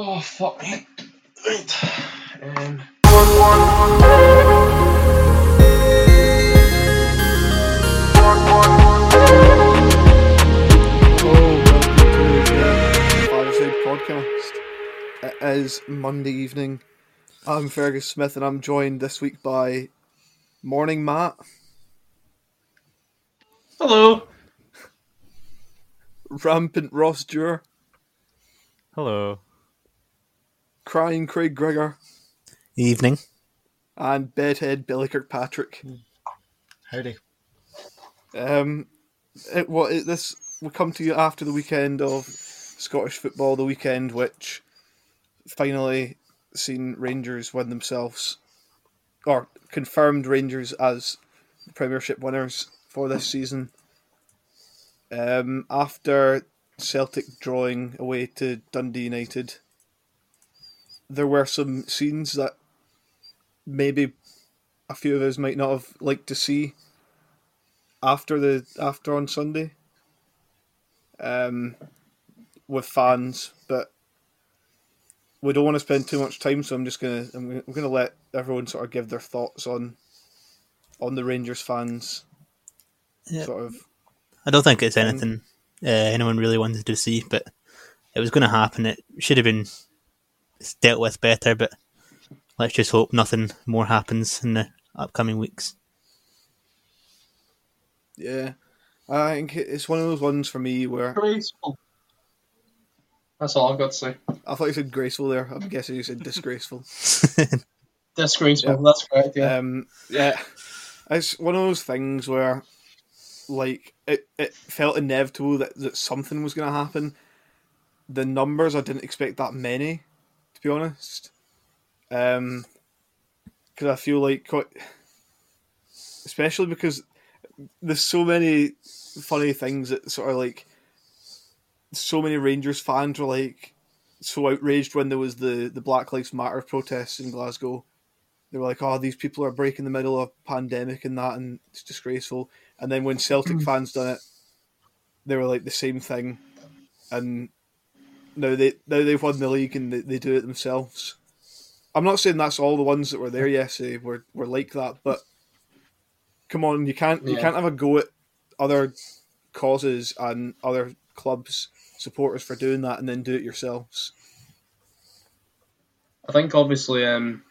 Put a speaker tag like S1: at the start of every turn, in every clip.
S1: Oh fuck me. Right. Um,
S2: welcome to the Fireside Podcast. It is Monday evening. I'm Fergus Smith and I'm joined this week by Morning Matt,
S1: hello.
S2: Rampant Ross Dewar,
S3: Hello.
S2: Crying Craig Gregor,
S4: Evening.
S2: and Bedhead Billy Kirkpatrick.
S4: Howdy.
S2: Um, it, what it, this will come to you after the weekend of Scottish football, the weekend which finally seen Rangers win themselves, or confirmed Rangers as Premiership winners for this season. Um, after Celtic drawing away to Dundee United, there were some scenes that maybe a few of us might not have liked to see after the after on Sunday, um, with fans, but we don't want to spend too much time, so I'm just gonna I'm gonna, I'm gonna let everyone sort of give their thoughts on on the Rangers fans,
S4: Yeah.
S2: sort of.
S4: I don't think it's
S2: Um,
S4: anything uh, anyone really wanted to see, but it was going to happen. It should have been dealt with better, but let's just hope nothing more happens in the upcoming weeks.
S2: Yeah, I think it's one of those ones for me where
S1: Graceful. That's all I've got to say.
S2: I thought you said graceful there. I'm guessing you said disgraceful.
S1: Disgraceful.
S2: Yeah.
S1: That's correct. Yeah.
S2: Um, yeah, it's one of those things where, like, it, it felt inevitable that, that something was going to happen. The numbers, I didn't expect that many, to be honest. Um, because I feel like quite, especially because there's so many funny things that sort of like, so many Rangers fans were like so outraged when there was the the Black Lives Matter protests in Glasgow they were like, "Oh, these people are breaking the middle of a pandemic and that, and it's disgraceful." And then when Celtic fans done it, they were like the same thing, and now they now they've won the league and they, they do it themselves. I'm not saying that's all the ones that were there yesterday were, were like that, but come on, you can't you
S1: Yeah.
S2: can't have a go at other causes and other clubs supporters for doing that and then do it yourselves.
S1: I think obviously um,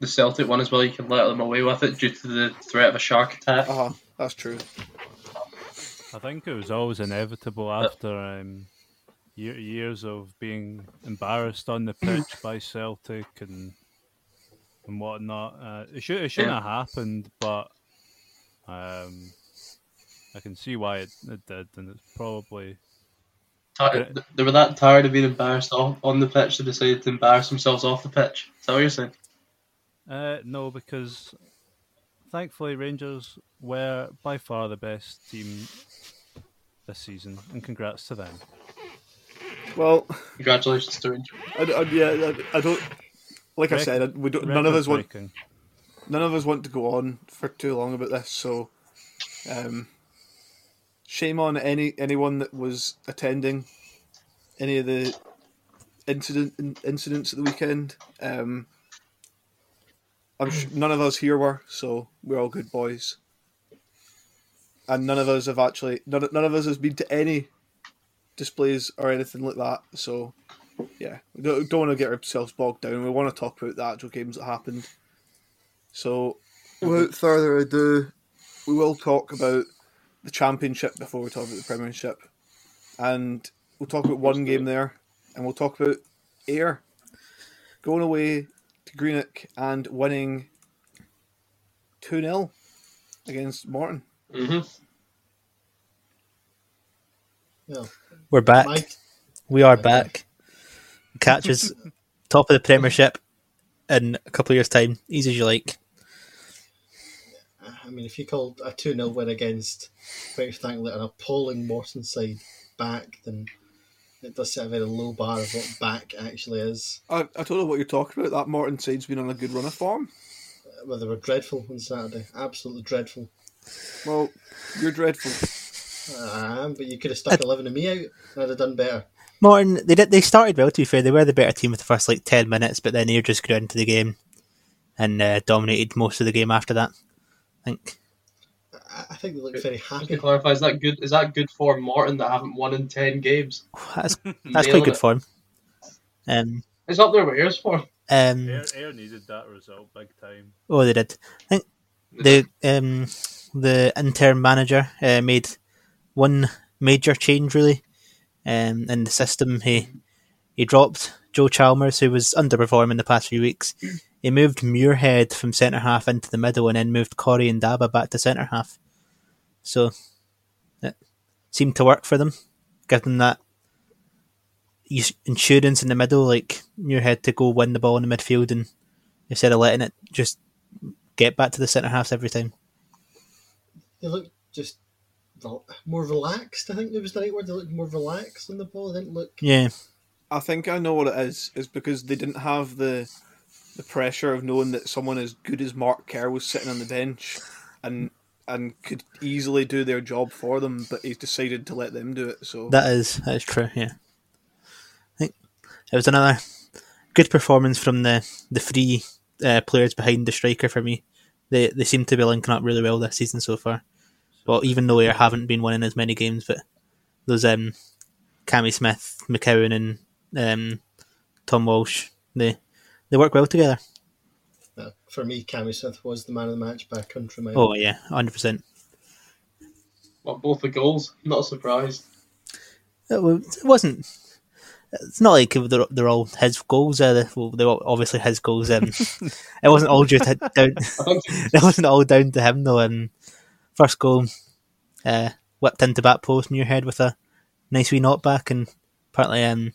S1: the Celtic one as well. You can let them away with it due to the threat of a shark attack.
S2: Uh huh. That's true.
S3: I think it was always inevitable after um, year, years of being embarrassed on the pitch by Celtic and and whatnot. Uh, it should it shouldn't
S1: Yeah.
S3: have happened, but um, I can see why it, it did, and it's probably
S1: They were that tired of being embarrassed off, on the pitch they decided to embarrass themselves off the pitch. Is that what you're saying?
S3: Uh, no, because thankfully Rangers were by far the best team this season, and congrats to them.
S2: Well,
S1: Congratulations to Rangers.
S2: I, I, yeah, I, I don't. Like I said, we don't, none of us want
S3: Record-breaking.
S2: none of us want to go on for too long about this. So, um, shame on any anyone that was attending any of the incident in- incidents at the weekend. Um, I'm sh- none of us here were, so we're all good boys. And none of us have actually none, none of us has been to any displays or anything like that. So, yeah, we don't, don't want to get ourselves bogged down. We want to talk about the actual games that happened. So, without further ado, we will talk about the championship before we talk about the Premiership, and we'll talk about one game there, and we'll talk about Ayr going away to Greenock and winning two 0 against Morton.
S1: hmm
S4: We're back.
S5: Mike,
S4: We are back. Catches top of the Premiership in a couple of years' time. Easy as you like.
S5: I mean, if you called a 2 0 win against quite frankly an appalling Morton side back, then it does set a very low bar of what back actually is.
S2: I, I don't know what you're talking about. That Morton side's been on a good run of form.
S5: Well, they were dreadful on Saturday. Absolutely dreadful.
S2: Well, you're dreadful.
S5: I am, but you could have stuck 11 of me out and I'd have done better.
S4: Morton, they did. They started well. To be fair, they were the better team with the first like ten minutes, but then Ayr just grew into the game and uh, dominated most of the game after that. I think.
S5: I, I think they look very
S1: Just to clarify, is that good? Is that good for Morton that haven't won in ten games?
S4: That's that's quite good
S1: it.
S4: form. Um,
S1: It's up there with Ayers for.
S4: um,
S3: Ayr, Ayr needed that result big time.
S4: oh, they did. I think the um the interim manager uh, made one major change really um, in the system. He he dropped Joe Chalmers, who was underperforming the past few weeks. He moved Muirhead from centre half into the middle, and then moved Corey and Daba back to centre half. So it seemed to work for them, give them that insurance in the middle, like Muirhead to go win the ball in the midfield, and instead of letting it just get back to the centre halves every time.
S5: They look just more relaxed. I think it was the right word. They looked more relaxed on the ball. They didn't look.
S4: Yeah,
S2: I think I know what it is. Is because they didn't have the the pressure of knowing that someone as good as Mark Kerr was sitting on the bench, and and could easily do their job for them, but he's decided to let them do it. So
S4: that is that is true. Yeah, I think it was another good performance from the the three uh, players behind the striker for me. They they seem to be linking up really well this season so far. Well, even though Ayr haven't been winning as many games, but those um, Cammy Smith, McCowan, and um, Tom Walsh, they they work well together.
S5: Uh, for me, Cammy Smith was the man of the match by a country mile.
S4: Oh yeah, hundred percent.
S1: Well, both the goals. Not surprised.
S4: It wa- it wasn't. It's not like they're, they're all his goals. Uh, they- well, they were obviously his goals. Um, it wasn't all just down. It wasn't all down to him though. Um, first goal, uh, whipped into back post Muirhead with a nice wee knockback, and apparently um,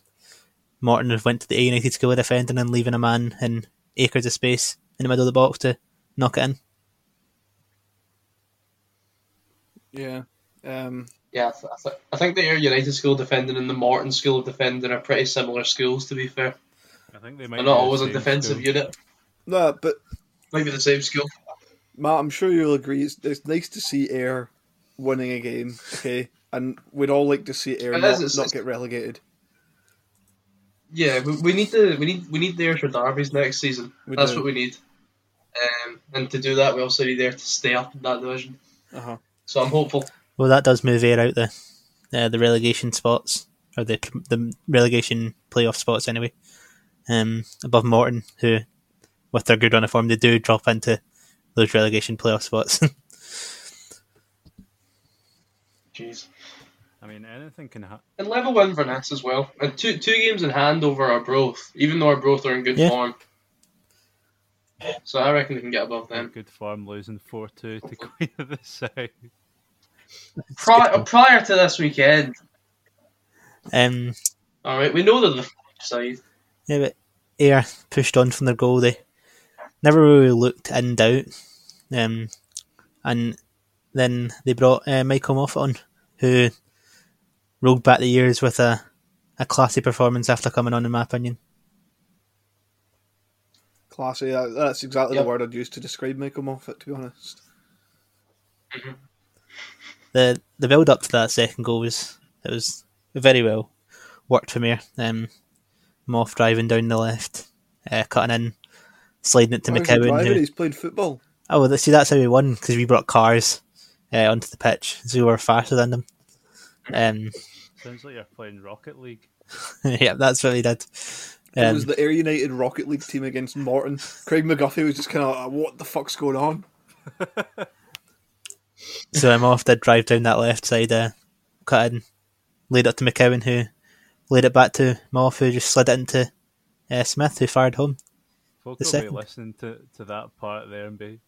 S4: Morton went to the Ayr United school of defending and leaving a man in acres of space in the middle of the box to knock it in.
S2: yeah, um,
S1: yeah, I, th- I, th- I think the Ayr United school of defending and the Morton school of defending are pretty similar schools. To be fair,
S3: I think they might
S1: they're
S3: be
S1: not
S3: the
S1: always a defensive
S3: school.
S1: unit.
S2: no, but
S1: maybe the same school.
S2: Matt, I'm sure you'll agree. It's, it's nice to see Ayr winning a game, okay, and we'd all like to see
S1: Ayr
S2: not, not get relegated.
S1: Yeah, we, we need to we need we need the Ayr for derbies next season.
S2: We
S1: That's
S2: do.
S1: what we need. Um, and to do that, we also need Ayr to stay up in that division.
S2: Uh huh.
S1: So I'm hopeful.
S4: Well, that does move Ayr out the uh, the relegation spots or the the relegation playoff spots anyway. Um, above Morton, who with their good run of form, they do drop into those relegation playoff spots.
S1: Jeez.
S3: I mean, anything can happen.
S1: And level win for Ness as well. And two two games in hand over Arbroath, even though Arbroath are in good
S4: Yeah.
S1: form. So I reckon they can get above them.
S3: Good form losing 4 2 to Queen of the South.
S1: Prior, prior to this weekend,
S4: um,
S1: all right, we know they're the f- side.
S4: yeah, but Ayr pushed on from their goal. They never really looked in doubt. Um, and then they brought uh, Michael Moffat on, who rolled back the years with a, a classy performance after coming on, in my opinion.
S2: Classy. That, that's exactly
S1: Yep.
S2: the word I'd use to describe Michael Moffat. To be honest.
S4: the the build up to that second goal was it was very well worked for me. Um, Moff driving down the left, uh, cutting in, sliding it to
S2: Why is he
S4: Who,
S2: He's playing football.
S4: oh, well, see, that's how we won because we brought cars uh, onto the pitch, so we were faster than them. Um,
S3: Sounds like you're playing Rocket League.
S4: yeah, that's what we did.
S2: it
S4: Um,
S2: was the Ayr United Rocket League team against Morton. Craig McGuffey was just kind of, like, what the fuck's going on?
S4: so I'm off to drive down that left side, uh, cut in, laid it to McCowan, who laid it back to Moff, who just slid it into uh, Smith, who fired home.
S3: Folk
S4: The
S3: will
S4: second.
S3: be listening to, to that part there and be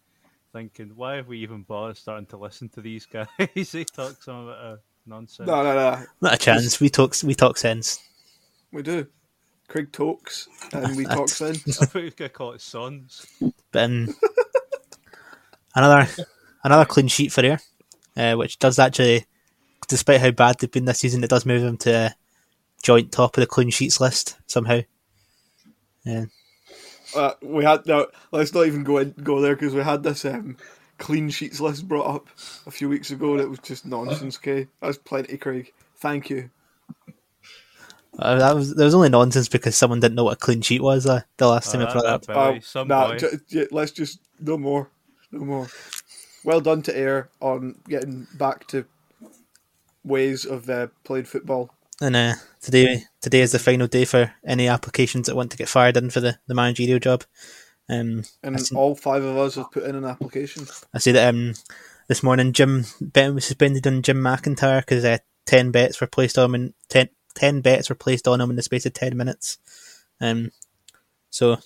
S3: thinking, why have we even bothered starting to listen to these guys? they talk some of it uh, nonsense.
S2: No, no, no.
S4: Not a chance. We talk. We talk sense.
S2: We do. Craig talks and we talk sense.
S3: I thought we were going to call it Sons.
S4: But um, another another clean sheet for Ayr, uh, which does actually, despite how bad they've been this season, it does move them to a joint top of the clean sheets list somehow. Yeah,
S2: Uh, we had no. Let's not even go in, go there because we had this um, clean sheets list brought up a few weeks ago, and it was just nonsense. Okay, that's plenty, Craig. Thank you.
S4: Uh, that was there was only nonsense because someone didn't know what a clean sheet was uh, the last time
S3: Oh,
S4: I brought it up.
S3: that boy,
S2: Oh,
S3: some
S2: nah, j- j- let's just no more, no more. Well done to Ayr on getting back to ways of uh, playing football.
S4: And uh, today today is the final day for any applications that want to get fired in for the, the managerial job. Um,
S2: And
S4: seen-
S2: all five of us have put in an application.
S4: I see that um, this morning Jim betting was suspended on Jim McIntyre because uh, ten bets were placed on him in 10, 10 bets were placed on him in the space of ten minutes. Um, so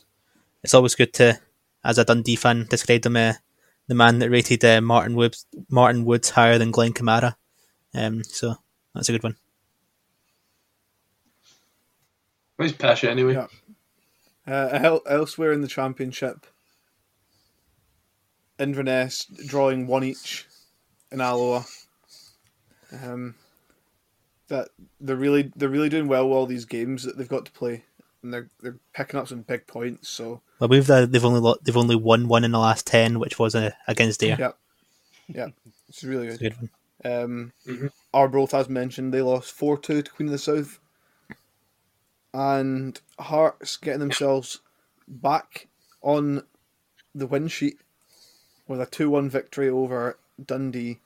S4: it's always good to, as a Dundee fan, describe him uh, the man that rated uh, Martin Woods Martin Woods higher than Glenn Kamara. Um, so that's a good one.
S1: He's Pesha anyway.
S2: Yeah. Uh, elsewhere in the championship, Inverness drawing one each in Alloa. Um, that they're really they're really doing well with all these games that they've got to play, and they're they're picking up some big points. So
S4: Well, we've uh, they've only lo- they've only won one in the last ten, which was uh, against Dare.
S2: yeah, yeah, it's really
S4: It's
S2: good.
S4: a good one.
S2: Um,
S1: Mhm.
S2: Arbroath, as mentioned, they lost 4 2 to Queen of the South. And Hearts getting themselves back on the win sheet with a 2 1 victory over Dundee.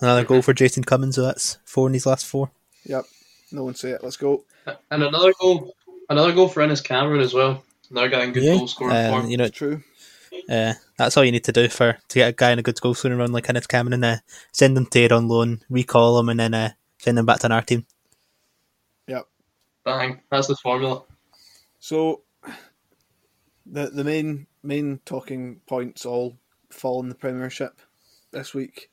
S4: Another goal for Jason Cummings, so that's four in his last four.
S2: Yep, no one say it. Let's go.
S1: And another goal, another goal for Ennis Cameron as well. They're getting good
S4: Yeah,
S1: goal scoring
S4: um,
S1: form.
S4: you know,
S2: It's true.
S4: Uh, that's all you need to do for to get a guy in a good goal scoring run like Kenneth Cameron. Uh, send him to Ayr on loan, recall him, and then uh, send him back to our team.
S1: Bang, that's the formula.
S2: So, the the main main talking points all fall in the Premiership this week.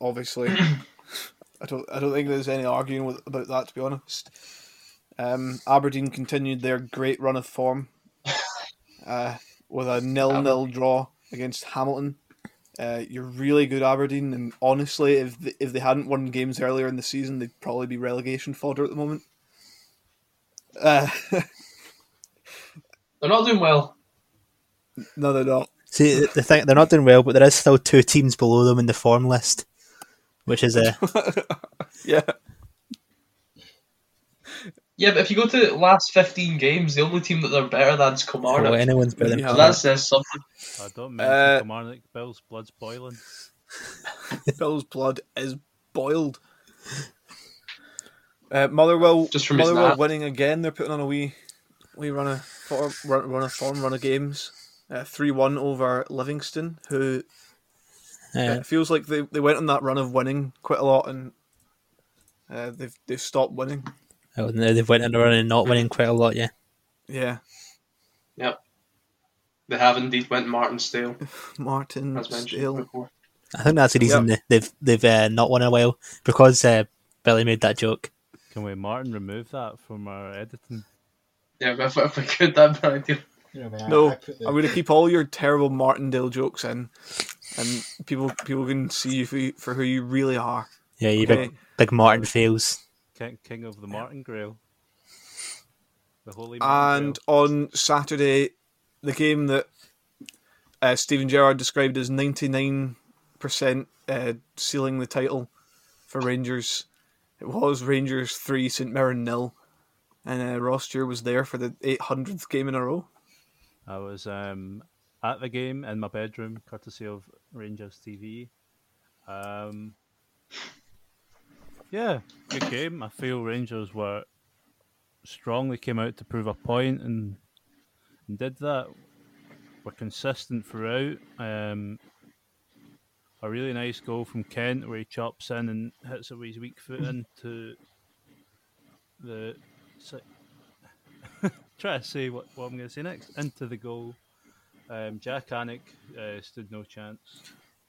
S2: Obviously, I don't I don't think there's any arguing with, about that. To be honest, um, Aberdeen continued their great run of form uh, with a nil nil draw against Hamilton. Uh, you're really good, Aberdeen, and honestly, if they, if they hadn't won games earlier in the season, they'd probably be relegation fodder at the moment. Uh,
S1: They're not doing well.
S2: no, they're not.
S4: See, the thing they're not doing well, but there is still two teams below them in the form list, which is uh,
S2: Yeah.
S1: Yeah, but if you go to the last 15 games, the only team that they're better than is Kilmarnock.
S4: oh, anyone's better than
S2: Yeah.
S1: So
S4: Kilmarnock.
S1: that says something.
S3: I don't mention
S2: Uh,
S3: Kilmarnock. Bill's blood's boiling.
S2: Bill's blood is boiled. Uh, Motherwell,
S1: Just from
S2: Motherwell winning again. They're putting on a wee, wee run of form, run, run of form, run of games. Three one over Livingston, who
S4: Uh,
S2: it feels like they, they went on that run of winning quite a lot, and uh, they've they've stopped winning.
S4: oh, no, they've went on a run and not winning quite a lot. Yeah,
S2: Yeah, Yep.
S1: They have indeed went Martin Stale,
S2: Martin
S1: as mentioned
S2: Stale.
S1: before.
S4: I think that's the reason they, they've they've uh, not won in a while because uh, Billy made that joke.
S3: Can we, Martin, remove that from our editing?
S1: Yeah, but if, if we could, that'd be ideal.
S5: You know, I mean, I-
S2: No,
S5: I, I
S2: am going to keep all your terrible Martindale jokes in, and people people can see you for, you- for who you really are.
S4: Yeah, you
S2: Okay.
S4: big big Martin fails.
S3: King, King of the Martin Grail. The Holy Martin
S2: And on Saturday, the game that uh, Steven Gerrard described as 99% uh, sealing the title for Rangers, it was Rangers 3, St Mirren nil. And uh, Ross Stewart was there for the 800th game in a row.
S3: I was um, at the game in my bedroom, courtesy of Rangers TV. Um, yeah, good game. I feel Rangers were strongly came out to prove a point and, and did that. Were consistent throughout. Um, a really nice goal from Kent where he chops in and hits it with his weak foot into the. Try to say what, what I'm going to say next. Into the goal. Um, Jak Alnwick uh, stood no chance.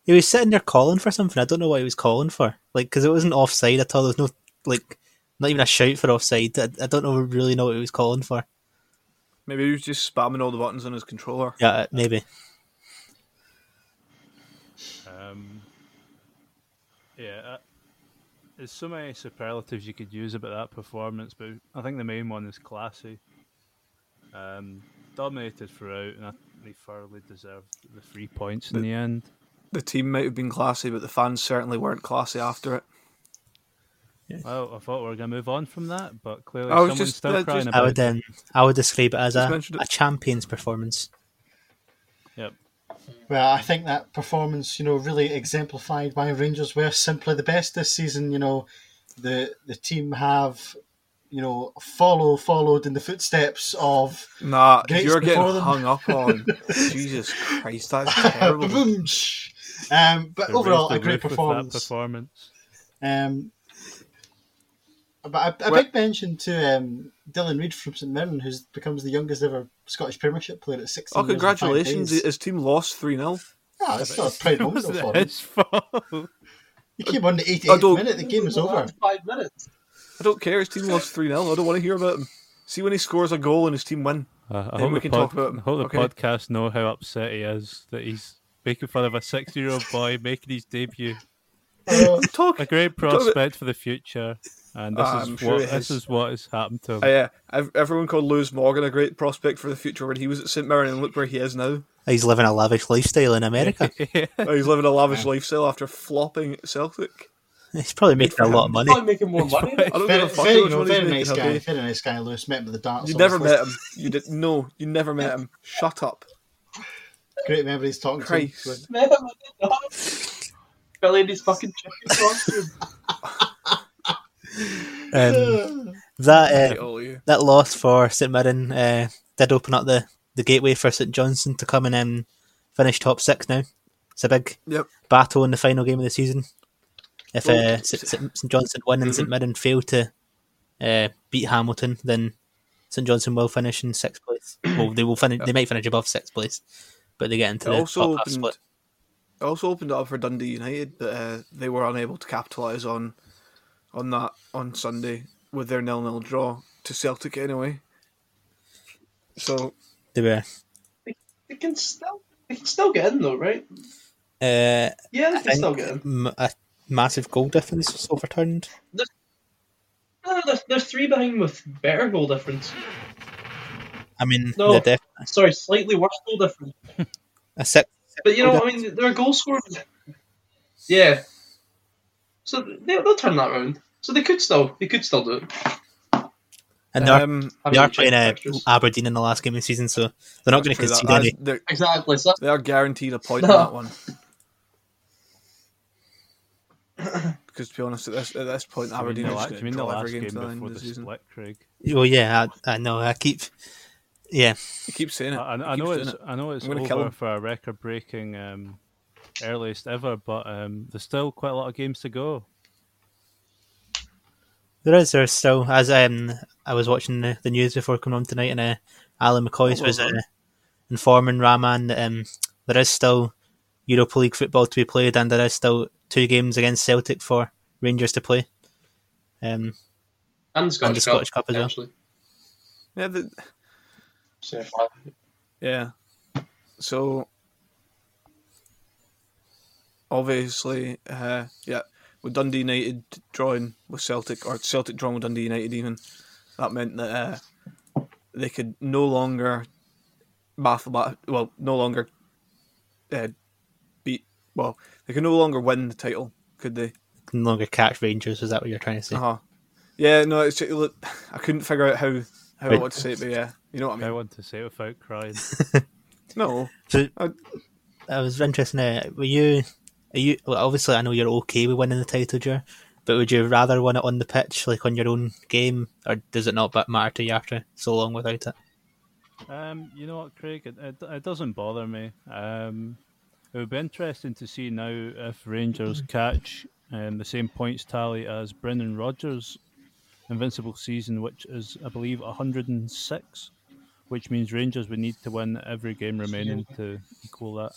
S4: He was sitting there calling for something. I don't know what he was calling for. Like, because it wasn't offside at all. There was no like, not even a shout for offside. I, I don't know really know what he was calling for.
S2: Maybe he was just spamming all the buttons on his controller.
S4: Yeah, uh, maybe.
S3: Um, yeah, uh, there's so many superlatives you could use about that performance, but I think the main one is classy. Um, dominated throughout, and I think they thoroughly deserved the three points in the end.
S2: The team might have been classy, but the fans certainly weren't classy after it.
S3: Well, I thought we were going to move on from that, but clearly
S2: I was
S3: someone's
S2: just-
S3: still
S2: uh,
S3: crying
S2: just-
S4: I
S3: about
S4: would
S3: it.
S4: um, I would describe it as a, a champion's performance.
S3: Yep.
S5: Well, I think that performance, you know, really exemplified why Rangers were simply the best this season. You know, the the team have, you know, follow followed in the footsteps of
S2: Nah,
S5: Gates
S2: you're getting
S5: them.
S2: hung up on. Jesus Christ, that's terrible.
S5: Um, but
S3: They
S5: overall, a great
S3: roof that
S5: performance.
S3: performance.
S5: Um, but a, a
S2: Well-
S5: big mention to um, Dylan Reid from St Mirren, who becomes the youngest ever Scottish Premiership player at 16
S2: Oh,
S5: years and five
S2: congratulations!
S5: days.
S2: His team lost 3 0.
S5: Oh, it's not a proud moment
S3: Was
S5: though
S3: it
S5: for him.
S3: his fault?
S5: He came on the 88th
S2: don't-
S5: minute, the game was over.
S1: Five minutes.
S2: I don't care. His team lost 3 0. I don't want to hear about him. See when he scores a goal and his team win.
S3: Uh, I
S2: Then
S3: hope
S2: we can
S3: pod-
S2: talk about him.
S3: I hope the
S2: Okay.
S3: podcast know how upset he is that he's making fun of a 60 year old boy making his debut.
S5: Uh,
S2: Talk.
S3: A great
S2: talk about-
S3: prospect for the future, and this
S2: Ah, I'm
S3: is
S2: sure
S3: what
S2: it
S3: this
S2: is.
S3: is what has happened to him.
S2: Uh, yeah, everyone called Lewis Morgan a great prospect for the future when he was at St Mirren, and look where he is now.
S4: He's living a lavish lifestyle in America.
S2: Oh, he's living a lavish lifestyle after flopping at Celtic.
S4: He's probably making a lot of money.
S1: Probably making more money.
S2: I don't
S5: very,
S2: give a fuck
S5: very,
S2: how
S5: you
S2: much
S5: know, very nice
S2: how
S5: guy,
S2: dare you.
S5: very nice guy. Lewis met him with the darts.
S2: You never met him. You did no. You never met him. Shut up,
S5: Great memories talking
S2: Christ.
S5: to him.
S1: Man, Billy and his fucking chicken costume.
S4: Um, that uh,
S2: all of you.
S4: that loss for St Mirren uh, did open up the, the gateway for St Johnstone to come and um, finish top six now. It's a big
S2: Yep.
S4: battle in the final game of the season. If uh, St, St, Johnstone win and St Mirren fail to uh, beat Hamilton, then St Johnstone will finish in sixth place. Well, they will finish. They might finish above sixth place, but they get into
S2: It
S4: the
S2: also opened.
S4: split.
S2: It also opened up for Dundee United, but uh, they were unable to capitalise on on that on Sunday with their nil nil draw to Celtic anyway. So
S4: They were.
S1: They can still, they can still get in though, right?
S4: Uh,
S1: Yeah, they
S4: I
S1: can still
S4: think
S1: get in.
S4: m- a massive goal difference was overturned.
S1: No, there's, there's three behind with better goal difference.
S4: I mean,
S1: No.
S4: they're def-
S1: Sorry, slightly worse goal difference.
S4: a six.
S1: But you know, I mean, they're goal scorers. Yeah. So they, they'll turn that around. So they could still, they could still do it.
S4: And they're,
S2: um,
S4: they are playing uh. Aberdeen in the last game of the season, so they're not going to
S2: true, that-
S4: concede any.
S2: they're-
S1: Exactly. So
S2: They are guaranteed a point
S1: No.
S2: on that one. Because to be honest, at this, at this point,
S3: I mean,
S2: Aberdeen
S3: the
S2: are
S3: la-
S2: just going
S3: mean
S2: to
S3: the
S2: draw
S3: last
S2: every game
S3: game
S2: to the end
S3: before
S2: of
S3: the
S2: the season.
S3: split, Craig?
S4: Oh yeah, I, I know. I keep. Yeah,
S2: You keep saying it.
S3: I, I, I
S2: keep
S3: know it's
S2: it.
S3: I know it's
S2: I'm gonna kill
S3: over for a record-breaking um, earliest ever, but um, there's still quite a lot of games to go.
S4: there is. There's still as um I was watching the, the news before coming on tonight, and uh, Alan McCoy
S2: Oh,
S4: was uh, informing Raman that um there is still Europa League football to be played, and there is still two games against Celtic for Rangers to play. Um,
S1: and the Scottish,
S4: Scottish Cup as well.
S1: actually.
S2: Yeah, the, yeah. So obviously, uh, yeah, with Dundee United drawing with Celtic, or Celtic drawing with Dundee United, even that meant that uh, they could no longer mathemat- well, no longer uh, beat. Well, they could no longer win the title, could they?
S4: no longer catch Rangers. Is that what you're trying to say?
S2: Uh huh. Yeah, no, it's look, I couldn't figure out how how I
S4: Right.
S2: want to say it, but yeah, you know what I mean.
S3: I
S2: mean.
S3: want to say it without crying.
S2: No,
S4: So
S2: I-
S4: I was interested. Uh, were you? Are you? Obviously, I know you're okay with winning the title, Joe. But would you rather win it on the pitch, like on your own game, or does it not matter to you after so long without it?
S3: Um, you know what, Craig? It, it, it doesn't bother me. Um, it would be interesting to see now if Rangers catch um, the same points tally as Brendan Rodgers' invincible season, which is, I believe, 106, which means Rangers would need to win every game remaining to equal that.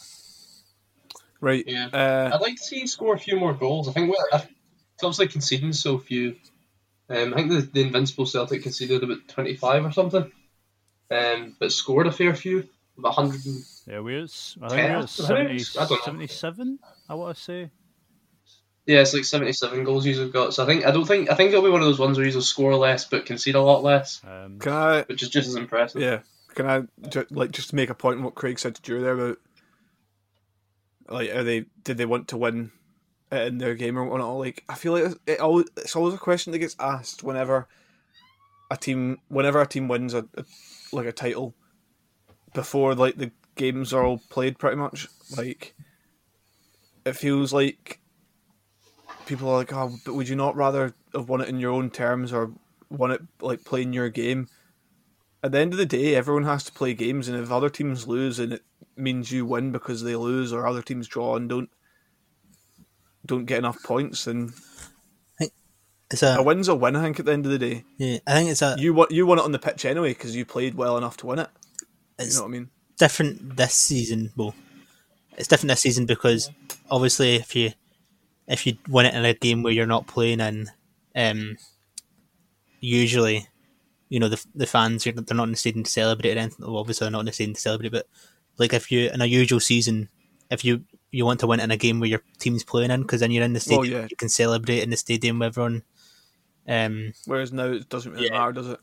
S2: Right.
S1: Yeah.
S2: Uh,
S1: I'd like to see him score a few more goals. I think we're, it's obviously conceding so few. Um, I think the, the Invincible Celtic conceded about 25 or something, um, but scored a fair few. About 100 and,
S3: Yeah, we're at, s- I think
S1: Ten,
S3: we're
S1: I
S3: 70.
S1: I don't know.
S3: 77, I want to say.
S1: yeah, it's like 77 goals you've got. So I think I don't think I think it'll be one of those ones where you'll score less but concede a lot less,
S3: Um,
S2: can I?
S1: which is just as impressive.
S2: Yeah. Can I ju- like just make a point on what Craig said to Drew there about like are they did they want to win in their game or whatnot. Like I feel like it always it's always a question that gets asked whenever a team whenever a team wins a, a like a title before like the games are all played pretty much. Like it feels like people are like, oh, but would you not rather have won it in your own terms or won it like playing your game? At the end of the day, everyone has to play games, and if other teams lose and it means you win because they lose, or other teams draw and don't don't get enough points, then
S4: It's a,
S2: a win's a win. I think at the end of the day,
S4: yeah, I think it's a
S2: you won you won it on the pitch anyway because you played well enough to win it. You know what I mean?
S4: different this season. Well, it's different this season because obviously if you if you win it in a game where you're not playing in, um, usually, you know the the fans you're, they're not in the stadium to celebrate or anything. Well, obviously they're not in the stadium to celebrate, but like if you in a usual season, if you you want to win in a game where your team's playing in, because then you're in the stadium,
S2: yeah.
S4: you can celebrate in the stadium with everyone. Um,
S2: Whereas now it doesn't really
S4: Yeah.
S2: matter, does it?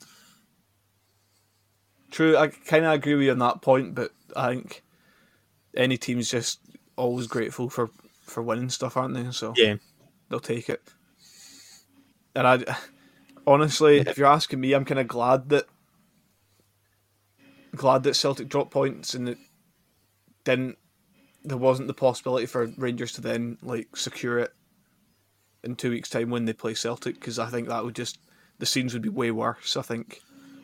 S2: True, I kind of agree with you on that point, but I think any team's just always grateful for for winning stuff, aren't they? So
S4: yeah,
S2: they'll take it. And I, honestly, if you're asking me, I'm kind of glad that glad that Celtic dropped points and it didn't. There wasn't the possibility for Rangers to then like secure it in two weeks' time when they play Celtic because I think that would just the scenes would be way worse. I think.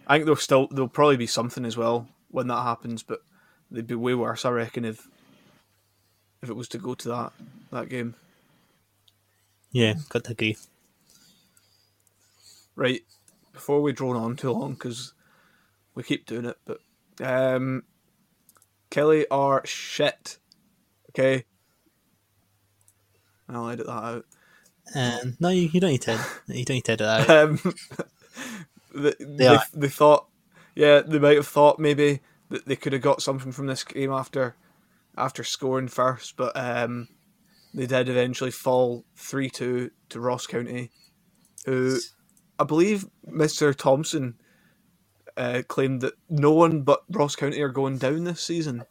S2: I think there'll still there'll probably be something as well when that happens, but they'd be way worse. I reckon if if it was to go to that that game.
S4: yeah, got to agree.
S2: Right, before we drone on too long, because we keep doing it, but um, Killie are shit. Okay, I'll edit that out.
S4: Um, no, you, you don't need to. You don't need to edit that. out.
S2: Um, they, they,
S4: are.
S2: they thought, yeah, they might have thought maybe that they could have got something from this game after after scoring first, but um, they did eventually fall three two to Ross County, who I believe Mister Thompson uh, claimed that no one but Ross County are going down this season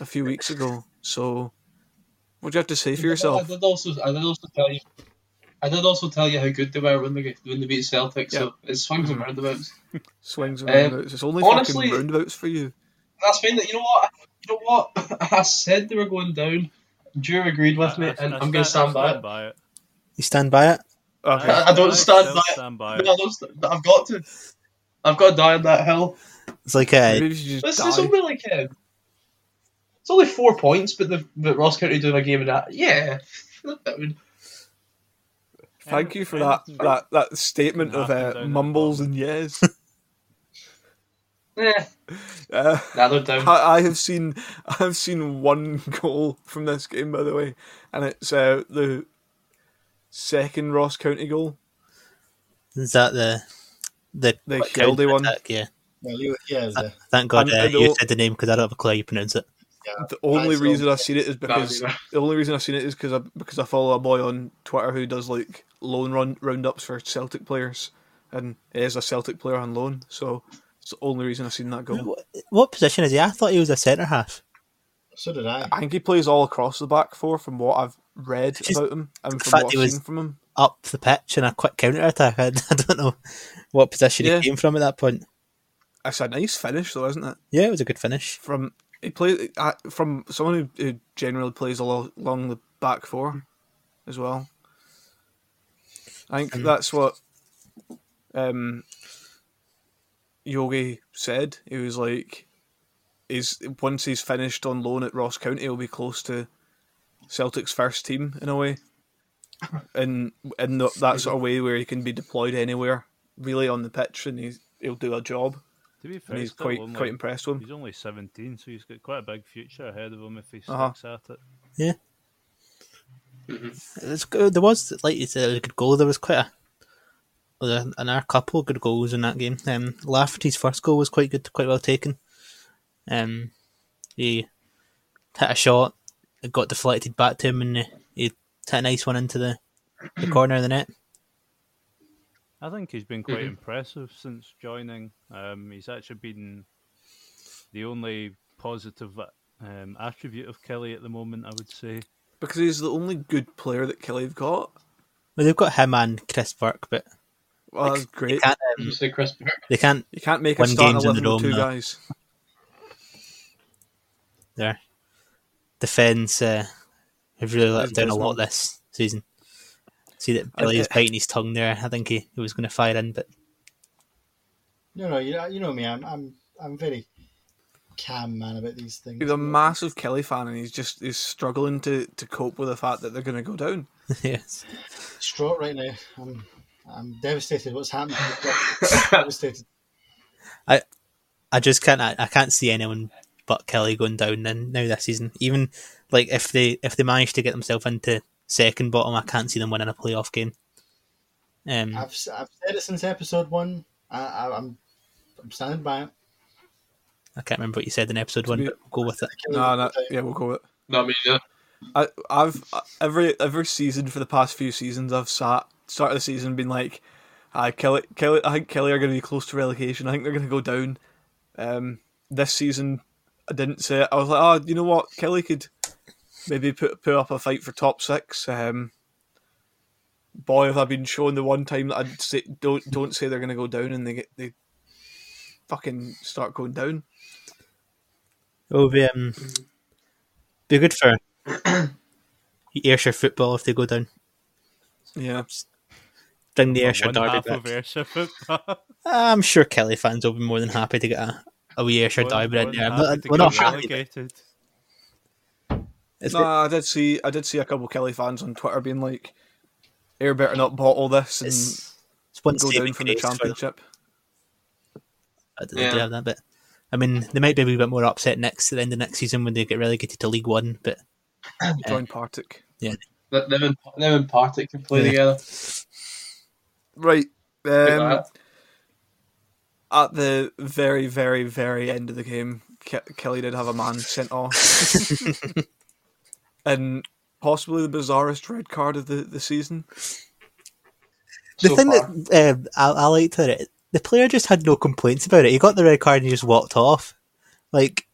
S2: a few weeks ago. So, what do you have to say for
S1: I
S2: yourself?
S1: did also, I did also tell you, I did also tell you how good they were when they when they beat Celtic. So it's swings and roundabouts.
S2: Swings and
S1: Um,
S2: roundabouts. It's only
S1: honestly-
S2: fucking roundabouts for you.
S1: That's fine. You know what? You know what? I said they were going down. Drew agreed with me,
S3: I-
S1: and
S3: I
S1: I'm going to stand by it.
S3: by it.
S4: You stand by it.
S2: Okay.
S1: I don't stand by
S3: stand by
S1: No. I don't st- I've got to. I've got to die on that hill.
S4: It's like uh,
S2: Maybe you
S1: It's, it's only like uh, it's only four points, but the but Ross County doing a game of that. Yeah, that would-
S2: Thank you for that that, that statement of uh,
S3: down at the
S2: mumbles and yes.
S1: eh,
S2: uh,
S1: nah, they're down.
S2: I, I have seen I have seen one goal from this game by the way, and it's uh, the second Ross County goal,
S4: is that the the
S2: the
S4: quick
S2: Hildy one.
S4: attack? Yeah.
S5: Well, you, yeah, the,
S4: Thank God uh,
S2: I
S4: you said the name because I don't have a clue how you pronounce it.
S5: yeah.
S2: The only reason I've seen it is because the only reason I've seen it is because I because I follow a boy on Twitter who does like loan run roundups for Celtic players, and he is a Celtic player on loan, so it's the only reason I've seen that goal.
S4: What, what position is he? I thought he was a centre half.
S5: So did I.
S2: I think he plays all across the back four from what I've read
S4: Just
S2: about him and from what I've seen from him.
S4: Up the pitch in a quick counter attack. I, I don't know what position
S2: Yeah.
S4: he came from at that point.
S2: It's a nice finish though, isn't it?
S4: Yeah, it was a good finish.
S2: From he plays uh, from someone who, who generally plays along, along the back four as well. I think
S4: Um,
S2: that's what um, Yogi said. He was like, "He's once he's finished on loan at Ross County, he'll be close to Celtic's first team in a way, in in the, that sort of way where he can be deployed anywhere, really on the pitch, and he's, he'll do a job.
S3: To be fair,
S2: And he's
S3: still
S2: quite
S3: only-
S2: quite impressed with him.
S3: He's only 17, so he's got quite a big future ahead of him if he sticks
S2: Uh-huh.
S3: at it. Yeah.
S4: It's good. There was, like you said, a good goal. There was quite a, there were another couple of good goals in that game. Um, Lafferty's first goal was quite good, quite well taken. Um, he hit a shot, it got deflected back to him, and he hit a nice one into the, the corner of the net.
S3: I think he's been quite
S1: Mhm.
S3: impressive since joining. Um, he's actually been the only positive um, attribute of Killie at the moment, I would say.
S2: because he's the only good player that Killie have got.
S4: Well, they've got him and Chris Burke, but
S2: Well, that's
S4: they
S2: great.
S4: can't.
S1: You
S4: Um,
S1: say Chris Burke.
S4: they can't.
S2: You can't make a
S4: win
S2: start
S4: games in the
S2: eleven with
S4: dome,
S2: two
S4: no.
S2: guys.
S4: Their defence uh, have really let him down a
S2: dismal.
S4: lot this season. See that
S2: Billy
S4: Billy's
S2: I-
S4: biting his tongue there. I think he, he was going to fire in, but
S5: No, no, you know, you know me. I'm, I'm, I'm very calm man about these things.
S2: He's a massive Killie fan, and he's just he's struggling to, to cope with the fact that they're going to go down.
S4: yes.
S5: distraught right now. I'm, I'm devastated. What's happening? devastated.
S4: I just can't. I, I can't see anyone but Killie going down in now this season. Even like if they if they manage to get themselves into second bottom, I can't see them winning a playoff game. Um,
S5: I've, s- I've said it since episode one. I, I, I'm, I'm standing by it.
S4: I can't remember what you said in episode one, but we'll go with it.
S2: No, no, yeah, we'll go with. it.
S1: Not me, yeah.
S2: I, I've every every season for the past few seasons, I've sat start of the season been like, "I Killie, Killie, I think Killie are going to be close to relegation. I think they're going to go down." Um, this season, I didn't say it. I was like, "Oh, you know what? Killie could maybe put put up a fight for top six. Um, boy, have I been shown the one time that I'd say don't don't say they're going to go down and they get they fucking start going down.
S4: It'll be um, be good for Ayrshire football if they go down.
S2: Yeah,
S4: Bring the Ayrshire
S3: One
S4: derby
S3: half
S4: back.
S3: of Ayrshire football.
S4: I'm sure Killie fans will be more than happy to get a, a wee Ayrshire
S3: More-
S4: derby
S3: more
S4: in
S3: than
S4: there.
S3: happy
S4: We're not,
S3: to
S4: we're
S3: get
S4: not happy.
S3: relegated.
S2: No, I did see I did see a couple Killie fans on Twitter being like, "Ayr better not bottle this and
S4: it's, it's one
S2: go down from the
S4: grace for them.
S2: championship."
S4: I do, they
S1: Yeah.
S4: do have that bit. I mean, they might be a wee bit more upset next at the end of next season when they get relegated to League One, but
S2: Join Partick.
S1: Yeah, Them and, them and Partick can play
S4: Yeah.
S1: together.
S2: Right. Um,
S1: at
S2: the very, very, very end of the game, Ke- Killie did have a man sent off, and possibly the bizarrest red card of the, the season.
S4: the
S1: So
S4: thing
S1: far.
S4: that um, I, I liked about it, the player just had no complaints about it. He got the red card and he just walked off, like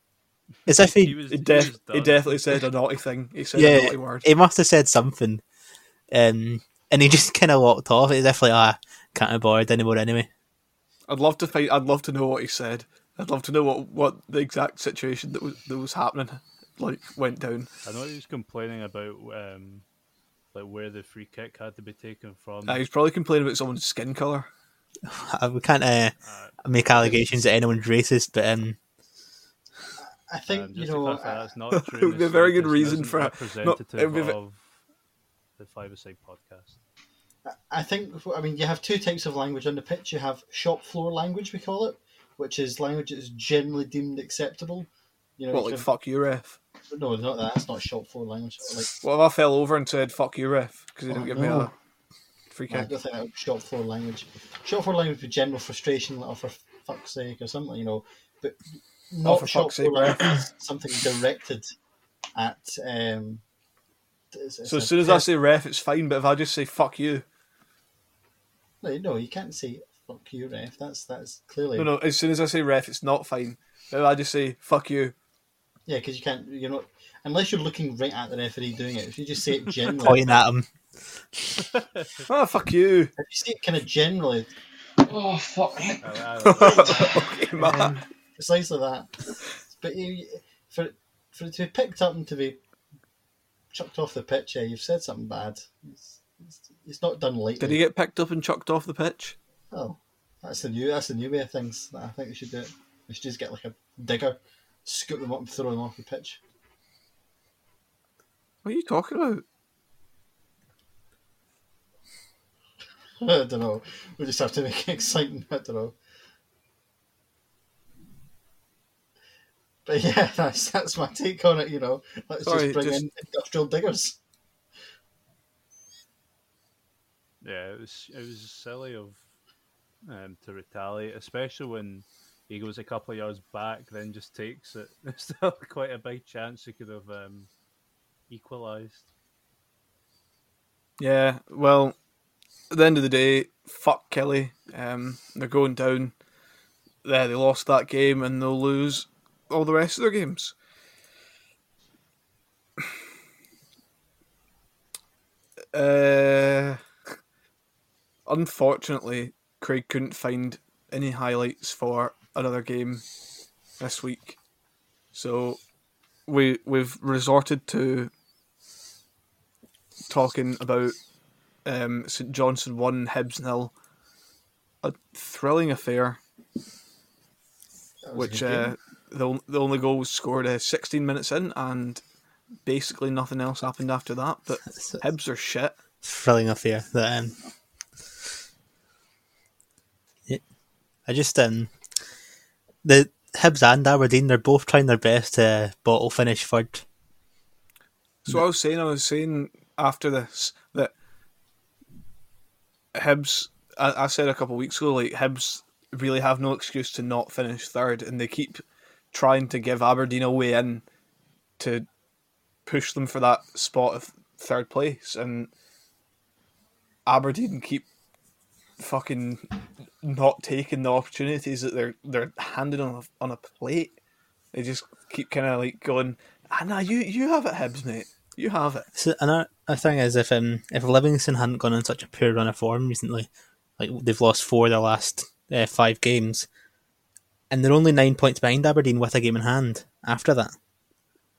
S4: as if he
S3: He was,
S2: He,
S3: he
S2: def-
S3: was
S2: he definitely said a naughty thing. He said
S4: Yeah,
S2: a naughty word.
S4: he must have said something, um, and he just kind of walked off. As if like, ah, can't be bothered anymore anyway.
S2: I'd love to find. I'd love to know what he said. I'd love to know what, what the exact situation that was that was happening like went down.
S3: I know he was complaining about um, like where the free kick had to be taken from.
S2: Uh, he was probably complaining about someone's skin color.
S4: Uh, We can't uh, make allegations that anyone's racist, but um,
S5: I think
S3: Um,
S5: you know.
S3: the fact that
S5: I,
S3: that's not true.
S2: It would be a very good reason
S3: isn't
S2: for- no,
S3: representative
S2: it would be
S3: of the Five Aside podcast.
S5: I think. I mean, you have two types of language on the pitch. You have shop floor language, we call it, which is language that is generally deemed acceptable. You know,
S2: What like fuck you, ref?
S5: no, not that. That's not shop floor language. Like,
S2: What if I fell over and said fuck you, ref? Because he
S5: Oh,
S2: didn't give me a free
S5: I
S2: kick.
S5: don't think that would shop floor language. Shop floor language would be general frustration, like, oh, for fuck's sake, or something, you know. But not
S2: Oh, for
S5: shop floor
S2: sake,
S5: language something directed at. Um, it's- it's
S2: So as soon as I say ref, it's fine. But if I just say fuck you,
S5: no, no, you can't say "fuck you, ref." That's that's clearly
S2: no, no. As soon as I say ref, it's not fine. But I just say fuck you,
S5: yeah, because you can't. You're not unless you're looking right at the referee doing it. If you just say it generally,
S4: pointing at him.
S2: ah, fuck you.
S5: if you say it kind of generally,
S1: Oh, fuck me.
S3: I- I-
S2: okay, man.
S5: precisely that. But you, for for it to be picked up and to be chucked off the pitch, yeah, you've said something bad. It's, it's, it's not done lightly.
S2: Did he get picked up and chucked off the pitch?
S5: Oh, that's the new that's the new way of things. I think we should do it. We should just get like a digger, scoop them up and throw them off the pitch.
S2: What are you talking about?
S5: I don't know. We just have to make it exciting. I don't know. But yeah, that's that's my take on it. You know, let's
S2: Sorry,
S5: just bring
S2: just-
S5: in industrial diggers.
S3: Yeah, it was it was silly of um, to retaliate, especially when he goes a couple of yards back, then just takes it. There's still quite a big chance he could have um, equalised.
S2: Yeah, well, at the end of the day, fuck Killie. Um, they're going down. Yeah, they lost that game and they'll lose all the rest of their games. Uh, unfortunately, Craig couldn't find any highlights for another game this week, so we we've resorted to talking about um, St Johnstone one Hibs nil, a thrilling affair,
S5: That was a
S2: which uh, the the only goal was scored uh, 16 minutes in, and basically nothing else happened after that. But Hibs are shit.
S4: thrilling affair. That um, yeah, I just um, the Hibs and Aberdeen they're both trying their best to bottle finish third.
S2: So I was saying, I was saying after this that Hibs. I, I said a couple of weeks ago, like Hibs really have no excuse to not finish third, and they keep trying to give Aberdeen a way in to push them for that spot of third place, and Aberdeen keep fucking not taking the opportunities that they're they're handed on a, on a plate. They just keep kind of like going, ah, nah, you you have it, Hibs, mate. You have it.
S4: So another thing is if um if Livingston hadn't gone on such a poor run of form recently, like they've lost four of their last uh, five games, and they're only nine points behind Aberdeen with a game in hand after that.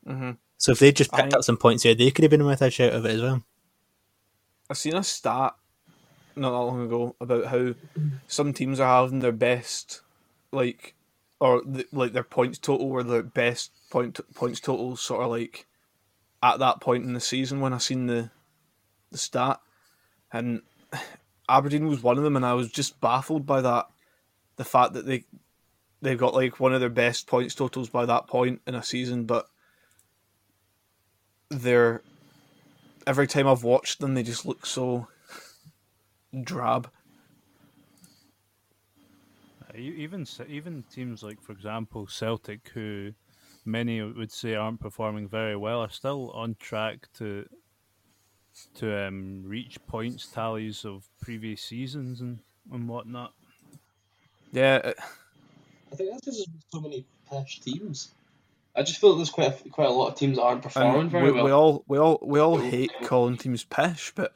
S2: Mm-hmm.
S4: So if they just picked
S2: I-
S4: up some points here, they could have been with a shout of it as well.
S2: I've seen a stat not that long ago about how some teams are having their best, like, or the, like their points total or their best point points totals sort of like at that point in the season when I seen the the stat, and Aberdeen was one of them, and I was just baffled by that, the fact that they they've got like one of their best points totals by that point in a season, but they're every time I've watched them, they just look so drab.
S3: Uh, Even even teams like, for example, Celtic, who many would say aren't performing very well, are still on track to to um, reach points tallies of previous seasons and, and whatnot.
S2: Yeah,
S1: I think that's because there's so many pish teams. I just feel that there's quite a, quite a lot of teams that aren't performing
S2: and
S1: very
S2: we,
S1: well.
S2: we all we all we all hate calling teams pish, but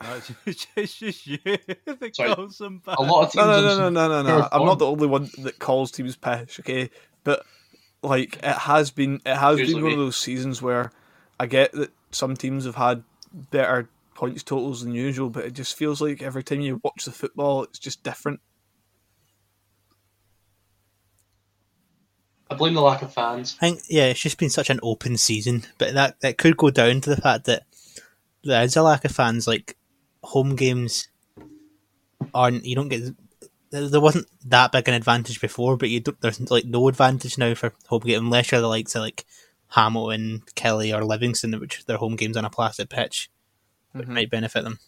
S3: That's it's just you that
S1: Sorry.
S3: calls them back.
S1: a lot of teams.
S2: no, no, no, no, no, no, no. I'm not the only one that calls teams pish. Okay, but like it has been, it has
S1: Usually
S2: been one of those seasons where I get that some teams have had better points totals than usual, but it just feels like every time you watch the football, it's just different.
S1: I blame the lack of fans.
S4: I think yeah, it's just been such an open season, but that that could go down to the fact that there is a lack of fans. Like home games aren't you don't get there wasn't that big an advantage before, but you don't, there's like no advantage now for home game unless you're the likes of like Hamilton, Killie, or Livingston, which their home games on a plastic pitch, which
S2: Mhm.
S4: might benefit them.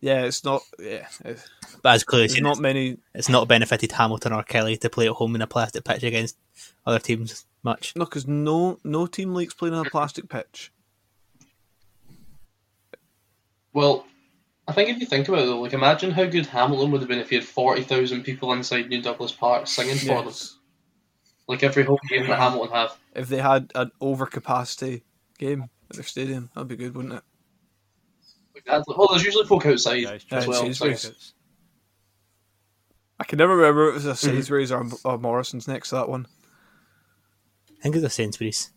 S2: Yeah, it's not. Yeah, it's,
S4: But as clearly, seen,
S2: not many.
S4: it's not benefited Hamilton or Killie to play at home in a plastic pitch against other teams much.
S2: No, because no no team likes playing on a plastic pitch.
S1: Well, I think if you think about it, though, like imagine how good Hamilton would have been if he had forty thousand people inside New Douglas Park singing for them, like every home game that Hamilton have.
S2: If they had an overcapacity game at their stadium, that'd be good, wouldn't it?
S1: Like. Well, there's usually folk outside
S3: Yeah, it's
S1: as well.
S2: Sainsbury's. I can never remember if it was a
S1: Mm-hmm.
S2: Sainsbury's or a Morrison's next to that one.
S4: I think it's a Sainsbury's.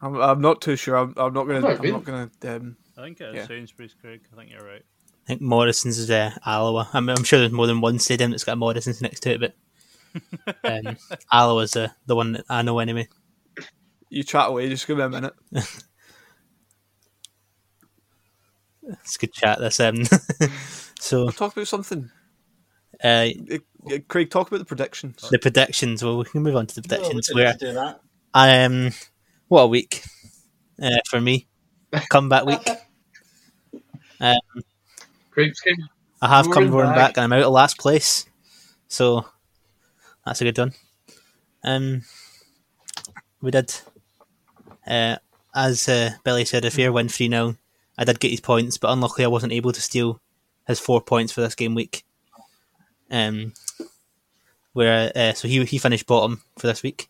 S2: I'm, I'm not too sure. I'm, I'm not gonna. I'm not gonna. Um,
S3: I think it's
S2: Yeah.
S3: Sainsbury's, Craig. I think you're right.
S4: I think Morrison's is uh, Alloa. I'm, I'm sure there's more than one stadium that's got a Morrison's next to it, but um, Alloa's the, the one that I know anyway.
S2: you chat away. Just give me a minute.
S4: It's a good chat. This um, so
S2: We'll talk about something.
S4: uh,
S2: Uh, uh, Craig, talk about the predictions.
S4: the predictions. Well, we can move on to the
S5: we
S4: predictions.
S5: didn't
S4: where
S5: do that.
S4: um, what a week uh, for me. Comeback week. Um. I have come
S1: Roaring back.
S4: back, and I'm out of last place, so that's a good one. Um, we did, uh, as uh, Billy said, if win three 0 I did get his points, but unluckily I wasn't able to steal his four points for this game week. Um, where uh, so he he finished bottom for this week.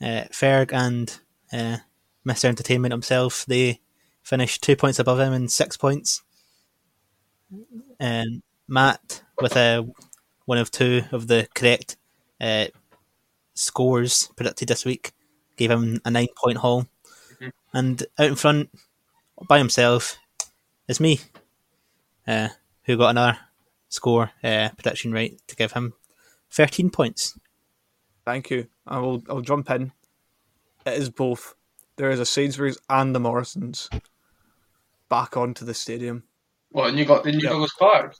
S4: Uh, Ferg and uh, Mr. Entertainment himself. They finished two points above him and six points. And Matt, with a one of two of the correct uh, scores predicted this week, gave him a nine point haul.
S1: Mhm.
S4: And out in front, by himself, is me, uh, who got another score uh, prediction right to give him 13 points.
S2: Thank you. I will. I'll jump in. It is both. There is a Sainsbury's and the Morrisons back onto the stadium.
S1: What, and you got the New
S2: Yeah.
S1: Douglas Park?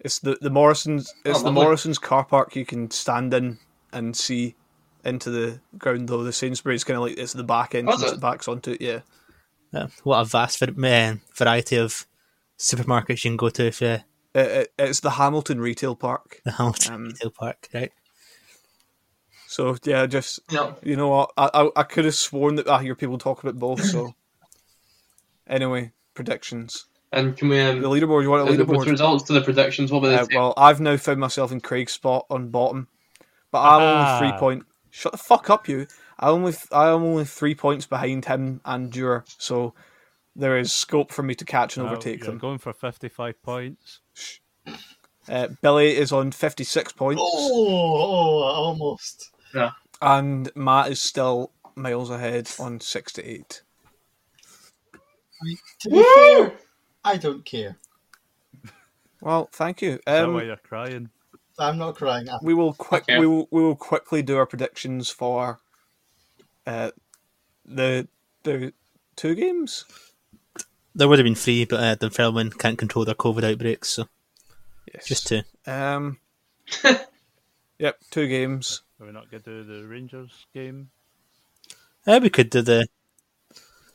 S2: It's the the Morrisons. It's
S1: Oh,
S2: the. Morrisons car park you can stand in and see into the ground. Though the Sainsbury's kind of like it's the back entrance
S1: it?
S2: that backs onto it. Yeah,
S4: Uh, what a vast var- uh, variety of supermarkets you can go to if you
S2: it, it, it's the Hamilton Retail Park.
S4: the Hamilton
S2: Um,
S4: Retail Park, right?
S2: So yeah, just
S1: Yeah.
S2: you know what, I I, I could have sworn that I hear people talk about both. So anyway, predictions.
S1: And can we
S2: The
S1: um,
S2: leaderboard. You want a
S1: with the
S2: leaderboard?
S1: results to the predictions? What were they?
S2: Uh, well, I've now found myself in Craig's spot on bottom, but I'm only three
S3: Ah.
S2: point. Shut the fuck up, you! I only I am only three points behind him and Dura, so there is scope for me to catch and
S3: Well,
S2: overtake
S3: you're
S2: them.
S3: going for 55 points.
S2: Uh, Billy is on fifty six points,
S5: Oh, oh, almost. Yeah.
S2: And Matt is still miles ahead on sixty eight.
S5: To be fair, I don't care.
S2: Well, thank you.
S3: Is that why
S2: Um,
S3: you're crying?
S5: I'm not crying. I-
S2: we will quick we will we will quickly do our predictions for uh, the the two games.
S4: There would have been three, but uh, the Fairman can't control their COVID outbreaks, so
S2: Yes.
S4: just two.
S2: Um. yep, two games.
S3: Are we not going to do the Rangers game?
S4: Uh, we could do the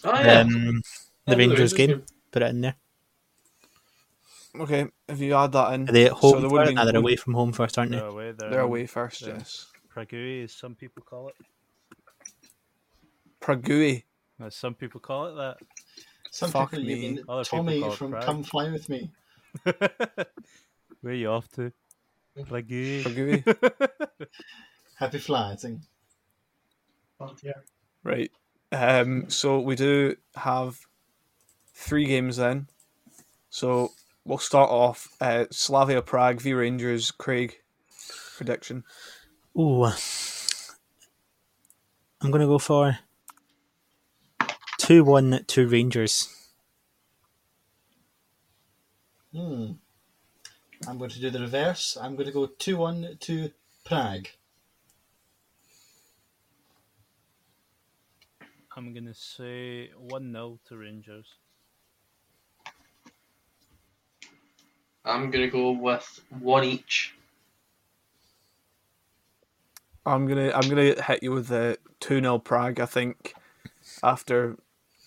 S1: Oh, yeah.
S4: um,
S1: Yeah,
S4: the Rangers
S1: Rangers
S4: game.
S1: game.
S4: Put it in there.
S2: Okay, if you add that in,
S4: Are they at
S2: So
S4: home
S2: there
S4: first?
S2: would've
S4: No,
S2: been-
S4: they're away from home first, aren't they?
S3: They're away. They're,
S2: they're away first.
S3: yeah.
S2: Yes,
S3: Prague, as some people call it.
S2: Pragui.
S3: As some people call it that.
S5: Some
S2: Fuck
S5: people,
S2: me.
S5: you mean
S3: Other
S5: Tommy
S3: call
S5: from
S3: Prague.
S5: Come Fly With Me.
S3: Where are you off to? Prague.
S2: Pragui.
S5: Happy flying.
S1: Oh, dear.
S2: right. Um. So we do have three games then. So we'll start off. Uh, Slavia Prague v Rangers. Craig prediction.
S4: Ooh. I'm going to go for 2 1 to Rangers.
S5: Hmm. I'm going to do the reverse. I'm going to go 2 1 to Prague.
S3: I'm going to say 1 0 to Rangers.
S1: I'm gonna go with one each.
S2: I'm gonna I'm gonna hit you with the two 0 Prague. I think after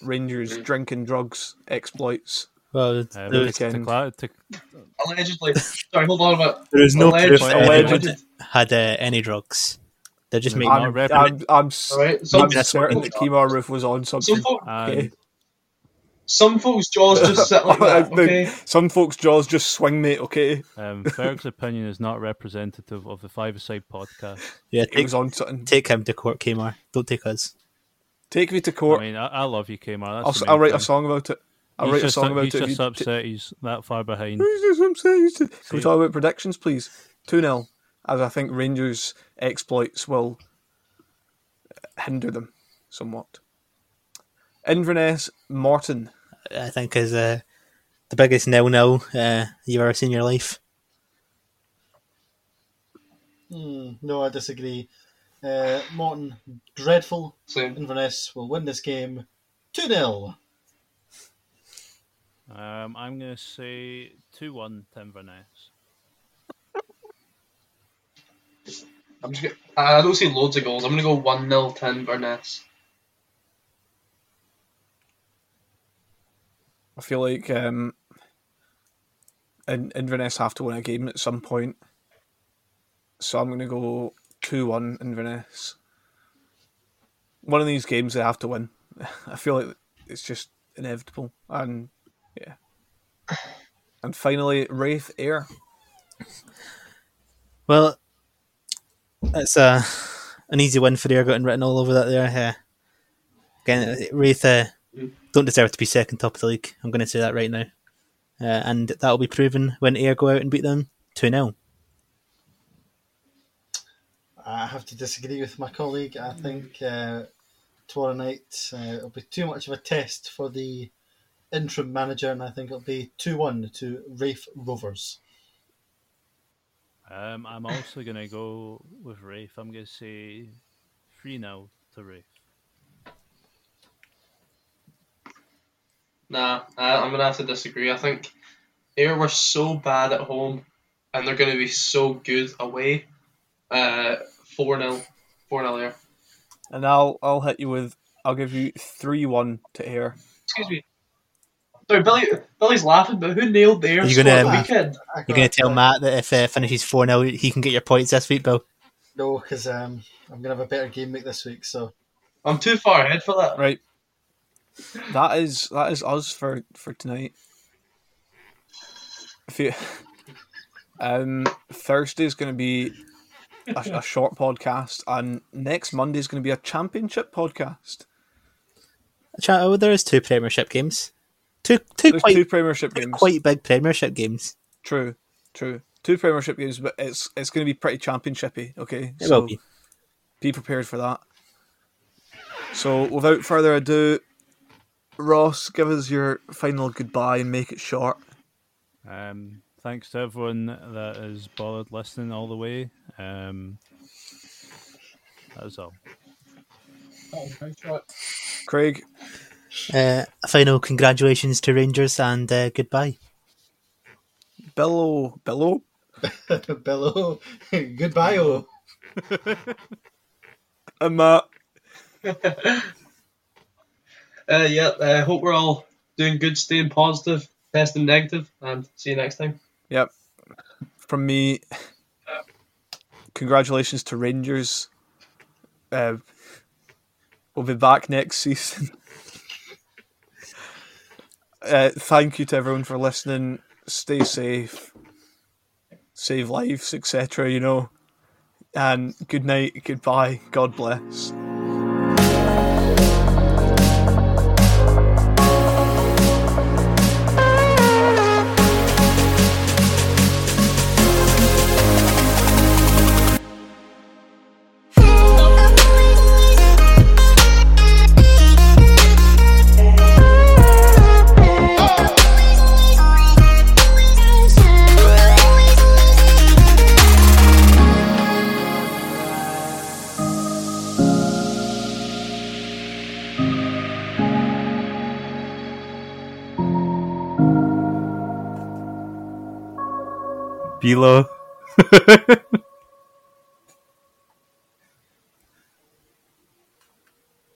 S2: Rangers
S1: Mm.
S2: drinking drugs exploits.
S4: Well,
S3: Uh,
S4: there,
S3: but
S4: was,
S3: to,
S2: weekend.
S3: cla- to,
S1: Allegedly. Sorry, hold on a minute.
S4: there no
S1: Alleged-
S4: proof that anyone
S2: alleged.
S4: had uh, any drugs. They're just
S3: No,
S4: making
S3: not
S2: I'm,
S3: rep-
S2: I'm, I'm, s-
S1: Alright,
S2: I'm
S1: some,
S4: that's what
S2: certain
S4: we
S2: that Kemar Roofe was on something.
S1: some, folk,
S2: Okay.
S3: And
S1: some folks' jaws just sit like that, okay?
S2: Some folks' jaws just swing, mate. Okay,
S3: um, Ferg's opinion is not representative of the Five Aside podcast.
S4: yeah,
S2: he
S4: take,
S2: was on something.
S4: take him to court, Kmart. Don't take us.
S2: Take me to court.
S3: I mean, I, I love you, Kmart.
S2: I'll,
S3: That's
S2: s-
S3: the
S2: I'll
S3: main
S2: write a song about it. I'll
S3: He's
S2: write a song about
S3: he's
S2: it. if
S3: just
S2: you-
S3: upset he's that far behind.
S2: He's just upset. He's just- Can we
S3: See-
S2: talk about predictions, please? 2 0, as I think Rangers' exploits will hinder them somewhat. Inverness, Morton.
S4: I think is uh, the biggest nil nil uh, you've ever seen in your life.
S5: Hmm. No, I disagree. Uh, Morton, dreadful.
S1: Same.
S5: Inverness will win this game 2 0.
S3: Um, I'm going to say 2 1 to Inverness.
S1: I'm just gonna, I don't see loads of goals. I'm gonna go 1 0 to Inverness.
S2: I feel like um, In- Inverness have to win a game at some point. So I'm going to go 2 1 Inverness. One of these games they have to win. I feel like it's just inevitable. And yeah. And finally, Raith Ayr.
S4: Well, it's a an easy win for the Ayr getting written all over that there. Uh, Again, Raith uh, don't deserve to be second top of the league. I'm going to say that right now. Uh, and that will be proven when Ayr go out and beat them 2 0.
S5: I have to disagree with my colleague. I think uh, tomorrow night uh, it'll be too much of a test for the interim manager, and I think it'll be 2 1 to Raith Rovers.
S3: Um, I'm also going to go with Raith. I'm going to say 3 0 to Raith.
S1: Nah, uh, I'm gonna have to disagree. I think Ayr were so bad at home, and they're gonna be so good away. Uh, four 0 four 0 Ayr.
S2: And I'll I'll hit you with I'll give you three one to Ayr.
S1: Excuse me. Sorry, Billy. Billy's laughing, but who nailed the Ayr
S4: Are you gonna,
S1: the
S4: um,
S1: weekend?
S4: You're going to tell Matt that if uh, finishes 4 0, he can get your points this week, Bill?
S5: No, because um, I'm going to have a better game week this week. So
S1: I'm too far ahead for that.
S2: Right. That is that is us for for tonight. If you, um, Thursday is going to be a, a short podcast, and next Monday is going to be a championship podcast.
S4: Oh, there is two Premiership games. Two, two
S2: There's
S4: quite,
S2: two Premiership games.
S4: quite big Premiership games.
S2: True, true. Two Premiership games, but it's it's going to be pretty championshipy. Okay,
S4: It will be.
S2: be prepared for that. So, without further ado, Ross, give us your final goodbye and make it short.
S3: Um, thanks to everyone that has bothered listening all the way. Um, that's all.
S2: Craig,
S4: Uh, final congratulations to Rangers and uh, goodbye.
S2: Billow, Billow,
S5: Bello, goodbye. Oh.
S2: and Matt.
S1: Uh, yeah, I hope we're all doing good, staying positive, testing negative, and see you next time.
S2: Yep. From me, congratulations to Rangers. Uh, we'll be back next season. uh, thank you to everyone for listening. Stay safe, save lives, etc. You know. And good night, goodbye, God bless.
S3: Bilo.